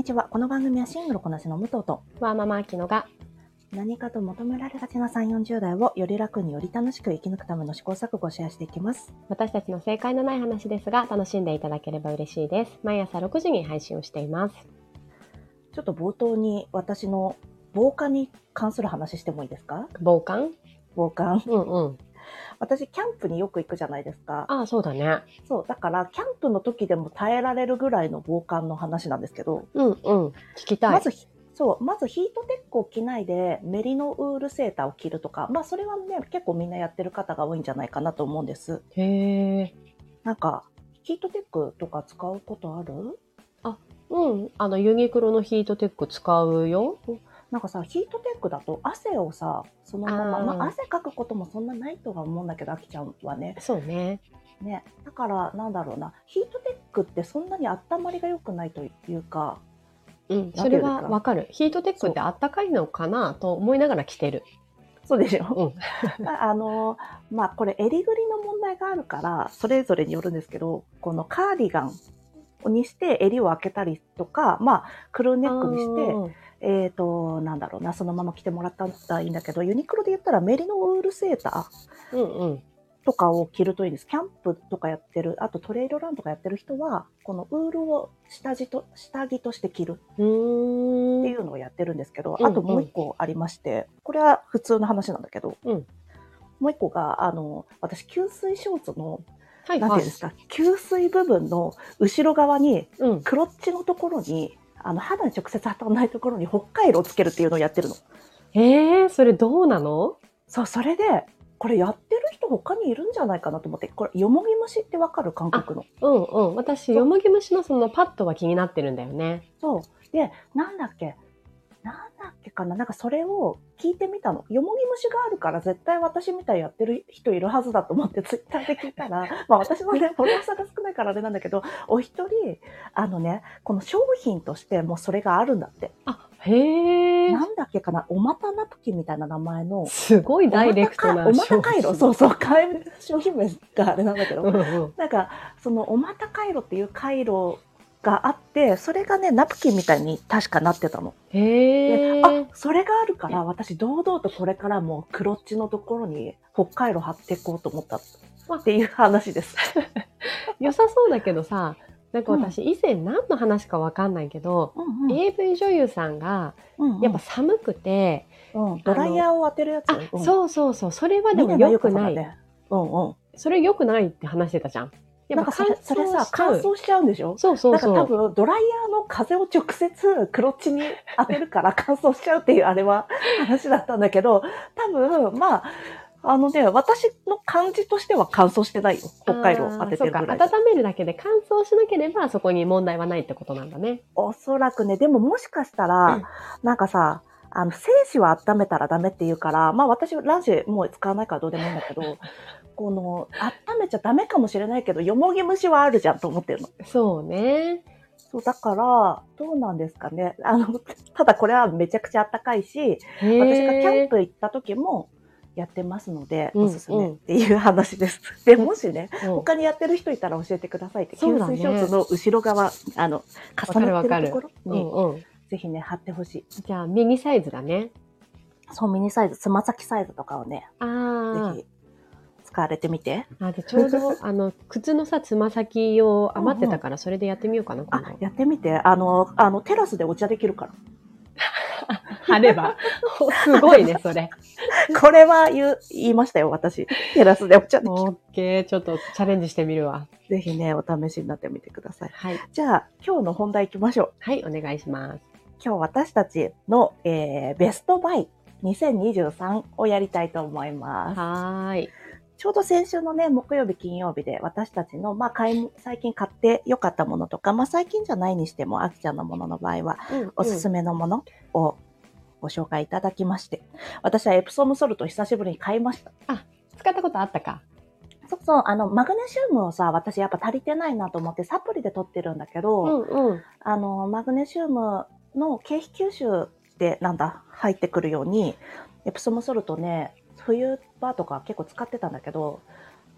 にちは。この番組はシングルこなしの武藤とわーママアキノが何かと求められがちな3、40代をより楽により楽しく生き抜くための試行錯誤をシェアしていきます。私たちの正解のない話ですが楽しんでいただければ嬉しいです。毎朝6時に配信をしています。ちょっと冒頭に私の防寒に関する話してもいいですか？防寒？防寒？うんうん。私、キャンプによく行くじゃないですか。ああ、そうだね。そう。だから、キャンプの時でも耐えられるぐらいの防寒の話なんですけど、うんうん。聞きたい。まず、そう、まずヒートテックを着ないでメリノウールセーターを着るとか、まあそれはね、結構みんなやってる方が多いんじゃないかなと思うんです。へえ。なんか、ヒートテックとか使うことある？うん。あの、ユニクロのヒートテック使うよ。なんかさ、ヒートテックだと汗をさ、そのまま、あーまあ汗かくこともそんなないとは思うんだけど、あきちゃんはね。そうね。ね。だから、なんだろうな、ヒートテックってそんなに温まりが良くないというか、うん。それはわかる。ヒートテックってあったかいのかなと思いながら着てる。そうでしょ、うん。あの、まあ、これ襟ぐりの問題があるから、それぞれによるんですけど、このカーディガンにして襟を開けたりとか、まあ、クルーネックにして、えっ、と、なんだろうな、そのまま着てもらったらいいんだけど、ユニクロで言ったらメリノウールセーターうんうん。とかを着るといいです。キャンプとかやってる、あとトレイルランとかやってる人は、このウールを下地と、下着として着る。っていうのをやってるんですけど、うんあともう一個ありまして、これは普通の話なんだけど、うんもう一個が、あの、私、吸水ショーツの、はいはいなんていうんです。か、吸水部分の後ろ側に、うん。クロッチのところに、あの、肌に直接当たらないところに北海道をつけるっていうのをやってるの。えー、それどうなの？そう、それで、これやってる人他にいるんじゃないかなと思って、これ、よもぎ虫ってわかる韓国の。うんうん。私、よもぎ虫のそのパッドが気になってるんだよね。そう。で、なんだっけ？なんだっけかな？なんかそれを聞いてみたの。よもぎ虫があるから絶対私みたいにやってる人いるはずだと思ってツイッターで聞いたら、まあ私のね、フォロワーさんが少ないからあれなんだけど、お一人、あのね、この商品としてもうそれがあるんだって。あ、へえ。なんだっけかな？おまたナプキンみたいな名前の。すごいダイレクトなおまた回路。う。そうそう、商品名があれなんだけどう。んうん。なんか、そのおまた回路っていう回路があって、それがね、ナプキンみたいに確かなってたの。へあ、それがあるから、私堂々とこれからもクロッチのところに北海道貼っていこうと思ったっていう話です。良さそうだけどさ、なんか私以前何の話かわかんないけど、うんうん AV 女優さんがうんうんやっぱ寒くて、うんドライヤーを当てるやつ？あ、うんそうそうそう、それはでも峰良くない。うんうん。それ良くないって話してたじゃん。やなんかそれそれさ、乾燥しちゃうんでしょ？そうそうそだから多う。分ドライヤーの風を直接クロッチに当てるから乾燥しちゃうっていうあれは 話だったんだけど、多分まあ、あのね、私の感じとしては乾燥してないよ。北海道当ててるぐらい。温めるだけで乾燥しなければそこに問題はないってことなんだね。おそらくね、でももしかしたら、うんなんかさ、あの、精子は温めたらダメって言うから、まあ私、卵子もう使わないからどうでもいいんだけど、この、温めちゃダメかもしれないけど、よもぎ虫はあるじゃんと思ってるの。そうね。そう、だから、どうなんですかね。あの、ただこれはめちゃくちゃ暖かいし、私がキャンプ行った時もやってますので、うんおすすめっていう話です。で、もしね、うん他にやってる人いたら教えてくださいって、そうだね吸水ショーツの後ろ側、あの、重なってるところ？うに、んうん。ぜひね、貼ってほしい。じゃあミニサイズだね。そう、ミニサイズ、つま先サイズとかをね、あぜひ使われてみて。あ。あでちょうどあの靴のさつま先を余ってたからそれでやってみようかな。今あ度、やってみて。あの、あの、テラスでお茶できるから。貼れば。すごいねそれ。これは言う、言いましたよ、私。テラスでお茶できる。オッケーちょっとチャレンジしてみるわ。ぜひね、お試しになってみてください。はいじゃあ、今日の本題行きましょう。はいお願いします。今日私たちの、えーベストバイ2023をやりたいと思います。はーい。ちょうど先週のね、木曜日、金曜日で私たちの、まあ、買い、最近買って良かったものとか、まあ、最近じゃないにしても、あきちゃんのものの場合は、おすすめ。めのものをご紹介いただきまして、私はエプソムソルト久しぶりに買いました。使ったことあったか。そうそう、あの、マグネシウムをさ、私やっぱ足りてないなと思ってサプリで取ってるんだけど、うんうん。あの、マグネシウムの経費吸収で、なんだ、入ってくるように、エプソムソルトね、冬場とか結構使ってたんだけど、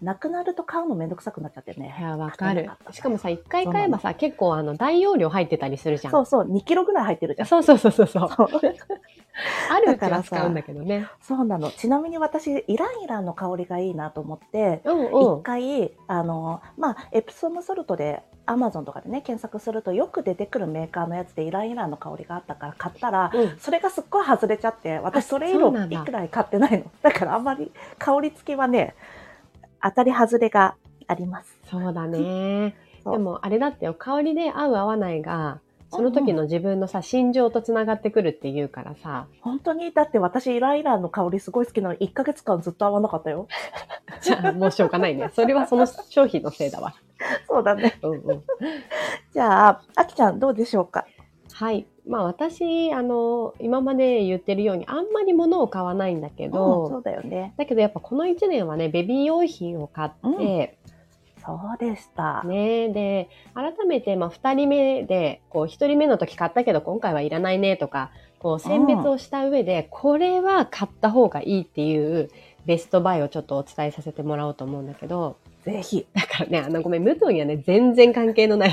なくなると買うのめんどくさくなっちゃってね。いや、わかるしかもさ、一回買えばさ、結構あの、大容量入ってたりするじゃん。そうそう、2キロぐらい入ってるじゃん。そうそうそうそう あるから使うんだけどね。そうなの。ちなみに私、イランイランの香りがいいなと思って、うん一回、あの、まあ、エプソムソルトで、アマゾンとかでね、検索するとよく出てくるメーカーのやつでイランイランの香りがあったから買ったら、うん。それがすっごい外れちゃって、私それ以そうなんだ来いくらい買ってないの。だからあんまり香り付きはね、当たり外れがあります。そうだね。でも、あれだってよ、香りで合う合わないが、その時の自分のさ、心情とつながってくるっていうからさ、本当に、だって私イランイランの香りすごい好きなのに1ヶ月間ずっと合わなかったよ。じゃあもうしょうがないね。それはその商品のせいだわ。そうだね。うんうん。じゃあ、あきちゃんどうでしょうか？はい。まあ私、あの、今まで言ってるように、あんまり物を買わないんだけうん、ど、そうだよね。だけどやっぱこの1年はね、ベビー用品を買って、そうでした。ねで、改めて、まあ2人目で、こう1人目の時買ったけど今回はいらないねとか、こう選別をした上で、これは買った方がいいっていうベストバイをちょっとお伝えさせてもらおうと思うんだけど、ぜひ。だからね、あのごめん、武藤にはね、全然関係のない。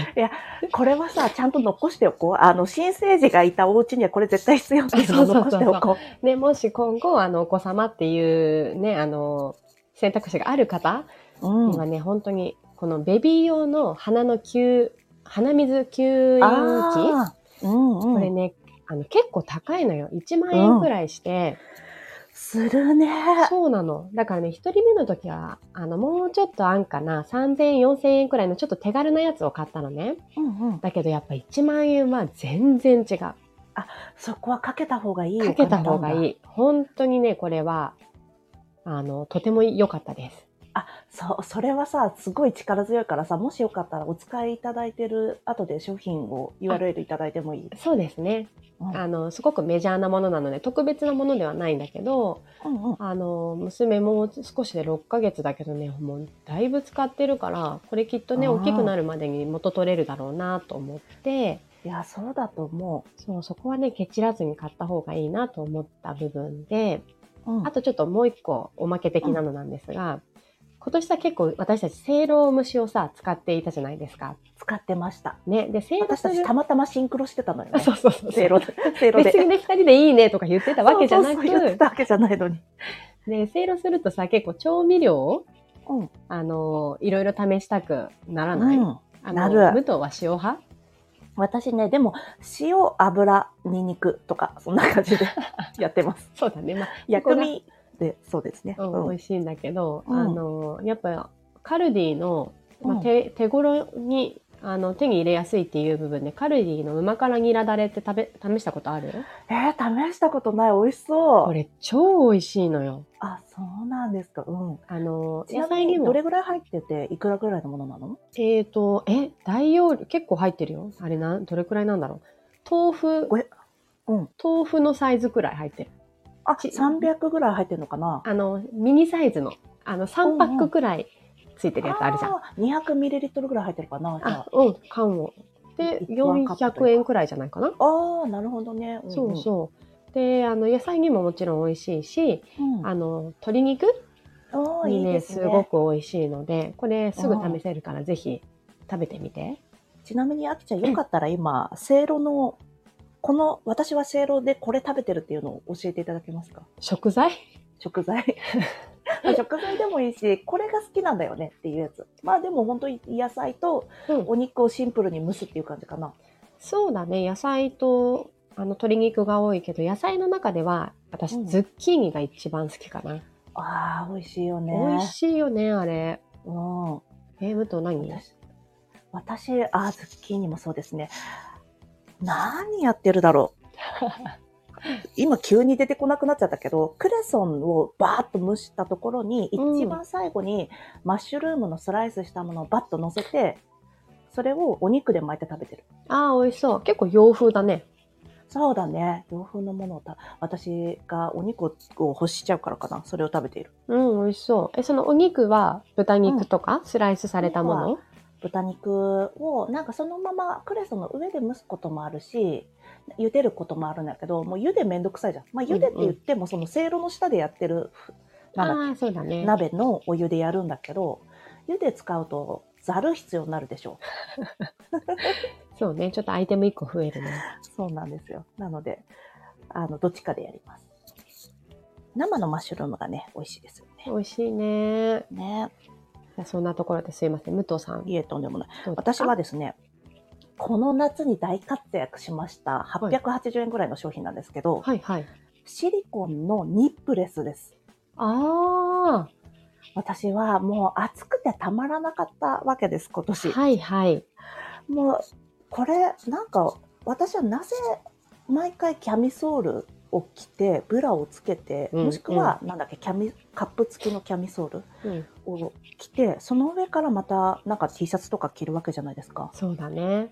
これはさ、ちゃんと残しておこう。あの、新生児がいたお家にはこれ絶対必要っていうのを残しておこう。ね、もし今後、あの、お子様っていうね、あの、選択肢がある方うんにはね、本当に、このベビー用の鼻の吸、鼻水吸引器うんうん。これね、あの、結構高いのよ。1万円くらいして、するね。そうなの。だからね、一人目の時は、あの、もうちょっと安価な3000円、4000円くらいのちょっと手軽なやつを買ったのね。うんうん。だけどやっぱ1万円は全然違う。そこはかけた方がいいよかけた方がいい。い。本当にね、これは、あの、とても良かったです。あ、そう、それはさ、すごい力強いからさ、もしよかったらお使いいただいてる後で商品を URL いただいてもいい？そうですね。うんあの、すごくメジャーなものなので、特別なものではないんだけど、うんうん。あの、娘も少しで6ヶ月だけどね、もうだいぶ使ってるから、これきっとね、大きくなるまでに元取れるだろうなと思って、いや、そうだと思そう、そこはね、ケチらずに買った方がいいなと思った部分で、う。うんあとちょっともう一個おまけ的なのなんですが、今年さ結構私たちせいろ蒸しをさ、使っていたじゃないですか。使ってました。ね。で、せいろ私たちたまたまシンクロしてたのよあね。そうそうそう。せいろで。せいろで。別にね、二人でいいねとか言ってたわけじゃなそうそうそう言ってく、たわけじゃないのに。ね、せいろするとさ、結構調味料を、うん。あの、いろいろ試したくならない、うん。あのなる武藤は塩派？私ね、でも、塩、油、ニンニクとか、そんな感じでやってます。そうだね。まあ、薬味で、そうですね。うん、美味しいんだけど、うんあの、やっぱ、カルディの、まあうん手手頃に、あの、手に入れやすいっていう部分で、カルディの旨辛ニラだれって食べ、試したことある？えー、試したことない。美味しそう。これ超美味しいのよ。あ、そうなんですか。うん。あの、野菜にもど、れぐらい入ってて、いくらぐらいのものなの？えっ、と、え、大容量、結構入ってるよ。あれな、どれくらいなんだろう。豆腐うん。豆腐のサイズくらい入ってる。あ、ち300ぐらい入ってるのかな？あの、ミニサイズの、あの、3パックくらいついてるやつあるじゃん。あー 200ml ぐらい入ってるかなあ、うん、缶を。で、一ワンカップというか400円くらいじゃないかな。あ。ああ、なるほどね。んんそうそう。で、あの、野菜にももちろん美味しいし、うん。あの、鶏肉にね、いいです。ごく美味しいので、これすぐ試せるからぜひ食べてみて。ちなみに、あきちゃん、よかったら今、せいろの、この、私はせいろでこれ食べてるっていうのを教えていただけますか？食材？食材。まあ食材でもいいし、これが好きなんだよねっていうやつ。まあでも本当に野菜とうん。お肉をシンプルに蒸すっていう感じかな。そうだね、野菜と、あの、鶏肉が多いけど、野菜の中では、私、うんズッキーニが一番好きかな。ああ、美味しいよね。美味しいよね、あれ。うん。えー、武藤何？私、私、あー、ズッキーニもそうですね。何やってるだろう。今急に出てこなくなっちゃったけど、クレソンをバーッと蒸したところに、うん一番最後にマッシュルームのスライスしたものをバッと乗せて、それをお肉で巻いて食べてる。ああ、美味しそう。結構洋風だね。そうだね。洋風のものをた、私がお肉を欲しちゃうからかな。それを食べている。うん、美味しそう。え、そのお肉は豚肉とか、スライスされたもの？豚肉をなんかそのままクレソンの上で蒸すこともあるし茹でることもあるんだけどもう茹でめんどくさいじゃん、まあ、茹でって言ってもそのせいろの下でやってるなんだっああ、そうだね。け鍋のお湯でやるんだけど、湯で使うとざる必要になるでしょ そうね。ちょっとアイテム1個増えるね。そうなんですよ。なので、あの、どっちかでやります。生のマッシュルームがね、美味しいですよね。美味しいね。ね。じゃあそんなところですいません。武藤さん。いえ、とんでもない。私はですね、この夏に大活躍しました、880円ぐらいの商品なんですけど、はいはい。シリコンのニップレスです。あ私はもう暑くてたまらなかったわけです、今あ。年。はいはい。もう、これ、なんか、私はなぜ毎回キャミソールを着て、ブラをつけて、うんもしくは、なんだっけ、キャミ、カップ付きのキャミソールうん。を着て、その上からまた、なんか T シャツとか着るわけじゃないですか。そうだね。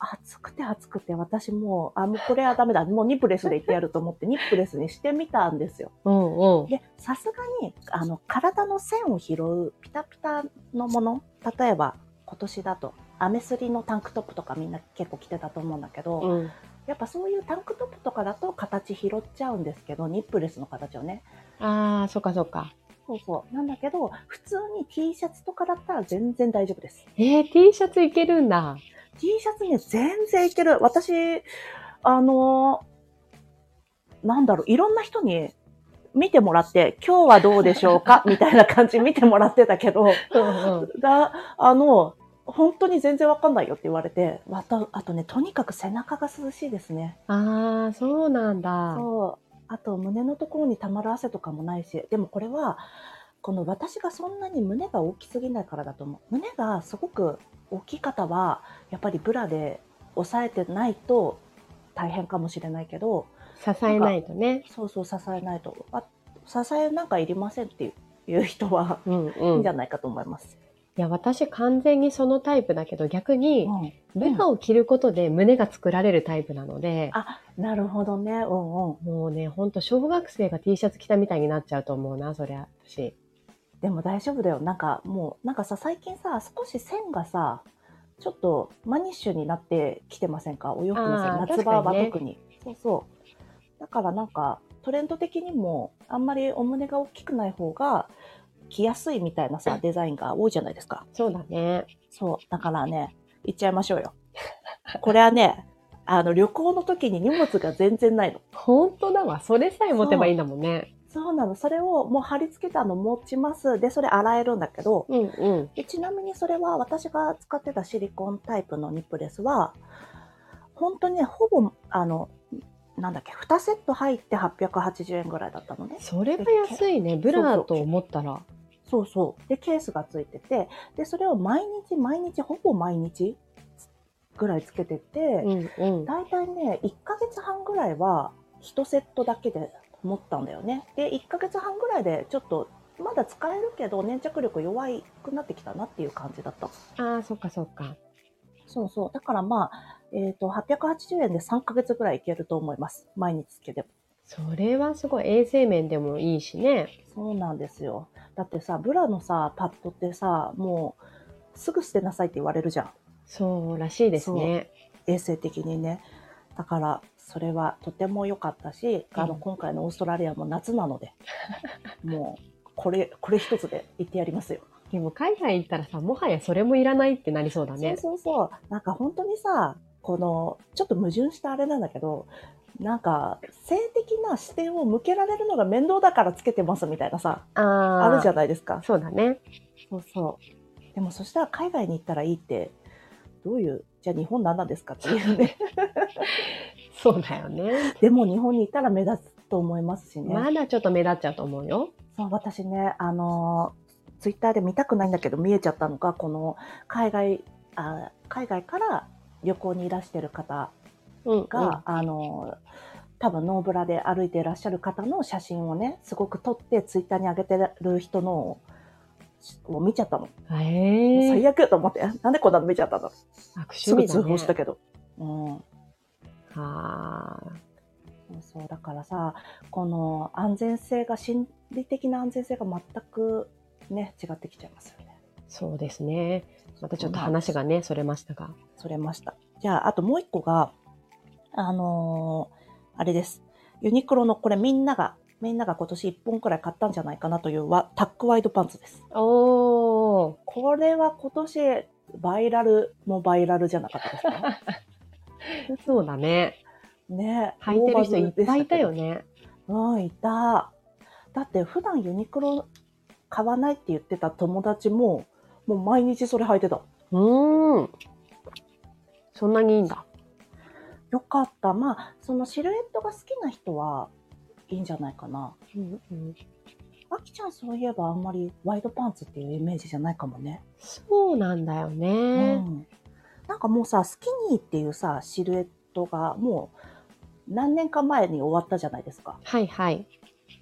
暑くて暑くて、私もう、あ、もうこれはダメだ。もうニップレスで言ってやると思って、ニップレスにしてみたんですよ。うんうん。で、さすがに、あの、体の線を拾うピタピタのもの、例えば今年だと、アメスリのタンクトップとかみんな結構着てたと思うんだけど、うん。やっぱそういうタンクトップとかだと形拾っちゃうんですけど、ニップレスの形をね。ああ、そっかそっか。そうそう。なんだけど、普通に T シャツとかだったら全然大丈夫です。えー、T シャツいけるんだ。T シャツね、全然いける。私、あのーなんだろう、いろんな人に見てもらって、今日はどうでしょうか？みたいな感じ見てもらってたけど、うんうん。だ、あの、本当に全然わかんないよって言われて、また、あとね、とにかく背中が涼しいですね。ああ、そうなんだ。そう。あと、胸のところにたまる汗とかもないし、でもこれは、この私がそんなに胸が大きすぎないからだと思う。胸がすごく大きい方は、やっぱりブラで抑えてないと大変かもしれないけど、支えないとね。そうそう支えないと、あ支えなんかいりませんっていう人はうんいいんじゃないかと思います。や、私完全にそのタイプだけど、逆に、うんブラを着ることで胸が作られるタイプなので、あ、なるほどね。うんうん。もうね、ほんと小学生が T シャツ着たみたいになっちゃうと思うな、そりゃ、私。でも大丈夫だよ。なんかもう、なんかさ、最近さ、少し線がさ、ちょっとマニッシュになってきてませんか？お洋服の線。夏場は確かにね特に。そうそう。だからなんか、トレンド的にも、あんまりお胸が大きくない方が、着やすいみたいなさ、デザインが多いじゃないですか。そうだね。そう。だからね、行っちゃいましょうよ。これはね、あの、旅行の時に荷物が全然ないの。本当だわ。それさえ持てばいいんだもんね。そうなの。それをもう貼り付けたの持ちます。で、それ洗えるんだけど、うんうん。でちなみにそれは私が使ってたシリコンタイプのニップレスは、本当にね、ほぼ、あの、なんだっけ、2セット入って880円ぐらいだったのね。それは安いね。ブラと思ったら。そうそう。で、ケースがついてて、で、それを毎日毎日、ほぼ毎日ぐらいつけてて、うんうん。だいたいね、1ヶ月半ぐらいは1セットだけで持ったんだよね。で、1ヶ月半ぐらいでちょっと、まだ使えるけど粘着力弱くなってきたなっていう感じだった。ああ、そっかそっか。そうそう。だからまあ、えっ、と、880円で3ヶ月ぐらいいけると思います。毎日つけても。それはすごい衛生面でもいいしね。そうなんですよ。だってさ、ブラのさ、パッドってさ、もう、すぐ捨てなさいって言われるじゃん。そうらしいですね。衛生的にね。だから、それはとても良かったし、あの、うん今回のオーストラリアも夏なので、もう、これ、これ一つで言ってやりますよ。でも海外行ったらさ、もはやそれもいらないってなりそうだね。そうそうそう。なんか本当にさ、この、ちょっと矛盾したあれなんだけど、なんか、性的な視点を向けられるのが面倒だからつけてますみたいなさ、ああ。あるじゃないですか。そうだね。そうそう。でもそしたら海外に行ったらいいって、どういう、じゃあ日本何なんですかっていうね。そうだよね。でも日本に行ったら目立つと思いますしね。まだちょっと目立っちゃうと思うよ。そう、私ね、あのツイッターで見たくないんだけど見えちゃったのが、この海外、あ海外から旅行にいらしてる方うん、が、あの多分ノーブラで歩いていらっしゃる方の写真をね、すごく撮ってツイッターに上げてる人のをを見ちゃったの。え最悪と思って、なんでこんなの見ちゃったの？悪すぐ通。報したけど。うん。ああ。そうそう。だからさ、この安全性が、心理的な安全性が全くね、違ってきちゃいますよね。そうですね。またちょっと話がね、それましたが。それました。じゃあ、あともう一個が、あのーあれです。ユニクロのこれみんながみんなが今年1本くらい買ったんじゃないかなというは、タックワイドパンツです。おー。これは今年、バイラルもバイラルじゃなかったですか？そうだね。ね履いてる人いっぱいいたよね。ね。うん、いた。だって普段ユニクロ買わないって言ってた友達も、もう毎日それ履いてた。うーん。そんなにいいんだ。よかった。まあ、そのシルエットが好きな人はいいんじゃないかな。うんうん、あきちゃんそういえばあんまりワイドパンツっていうイメージじゃないかもね。そうなんだようね。ん。なんかもうさ、スキニーっていうさ、シルエットがもう何年か前に終わったじゃないですか。はいはい。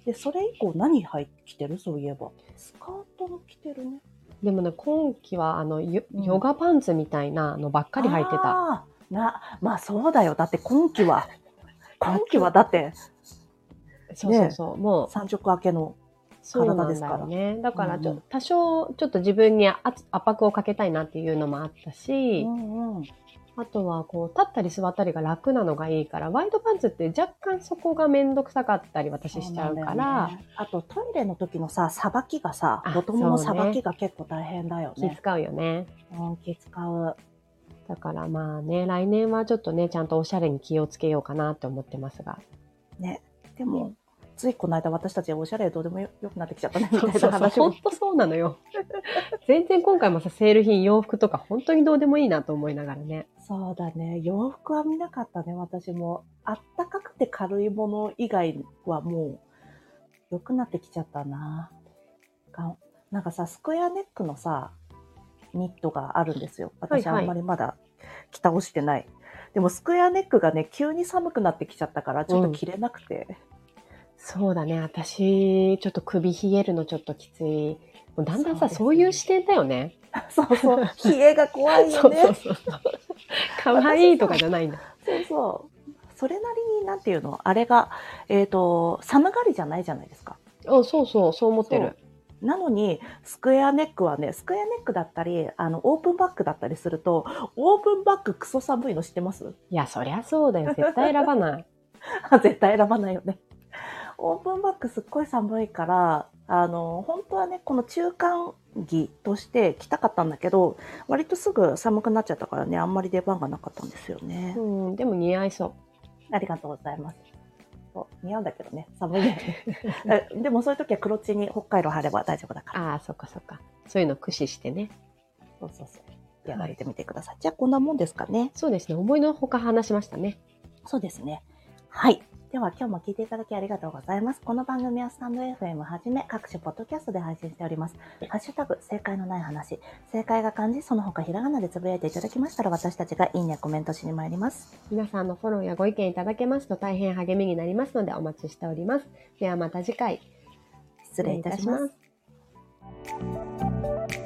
で、それ以降何履いてきてる？そういえば。スカートも着てるね。でもね、今季はあのヨうんヨガパンツみたいなのばっかり履いてた。な、まあそうだよ。だって今季は、今季はだってそうそうそう。もう、三直明けの。体ですからよね。だからちょ、うんうん多少ちょっと自分に圧圧迫をかけたいなっていうのもあったし、んうん。あとはこう立ったり座ったりが楽なのがいいから、ワイドパンツって若干そこがめんどくさかったり私しちゃうから、ねあとトイレの時のさ、さばきがさあ、ボトムのさばきが結構大変だよね。気使うよね。うん、気使う。だからまあね、来年はちょっとね、ちゃんとおしゃれに気をつけようかなって思ってますが。ね。でも、ついこの間私たちおしゃれどうでもよよくなってきちゃったね、みたいな話も。本当そうなのよ。全然今回もさ、セール品、洋服とか本当にどうでもいいなと思いながらね。そうだね。洋服は見なかったね、私も。あったかくて軽いもの以外はもう、良くなってきちゃったな。がなんかさ、スクエアネックのさ、ニットがあるんですよ。私あんまりまだ着倒してない。でもスクエアネックがね、急に寒くなってきちゃったから、ちょっと着れなくて。そうだね、私、ちょっと首冷えるのちょっときつい。もうだんだんさ、そういう視点だよね。そうそう。冷えが怖いよね。そうそうそう。かわいいとかじゃないんだ。そうそう。それなりに、なんていうの？あれが、えっ、と、寒がりじゃないじゃないですか。あそうそう、そう思ってる。なのに、スクエアネックはね、スクエアネックだったり、あの、オープンバッグだったりすると、オープンバッグクソ寒いの知ってます？いや、そりゃそうだよ。絶対選ばない。絶対選ばないよね。オープンバッグすっごい寒いから、あの、本当はね、この中間着として着たかったんだけど、割とすぐ寒くなっちゃったからね、あんまり出番がなかったんですよね。うん、でも似合いそう。ありがとうございます。そう似合うんだけどね、寒いね。えでもそういう時は黒地に北海道貼れば大丈夫だから。ああ、そっかそっか。そういうの駆使してね。そうそうそう。やられてみてください。じゃあこんなもんですかね。そうですね。思いのほか話しましたね。そうですね。はい。では今日も聞いていただきありがとうございます。この番組はスタンド FM はじめ各種ポッドキャストで配信しております。ハッシュタグ正解のない話。正解が漢字、その他ひらがなでつぶやいていただきましたら私たちがいいね、コメントしに参ります。皆さんのフォローやご意見いただけますと大変励みになりますのでお待ちしております。ではまた次回。失礼いたします。失礼いたします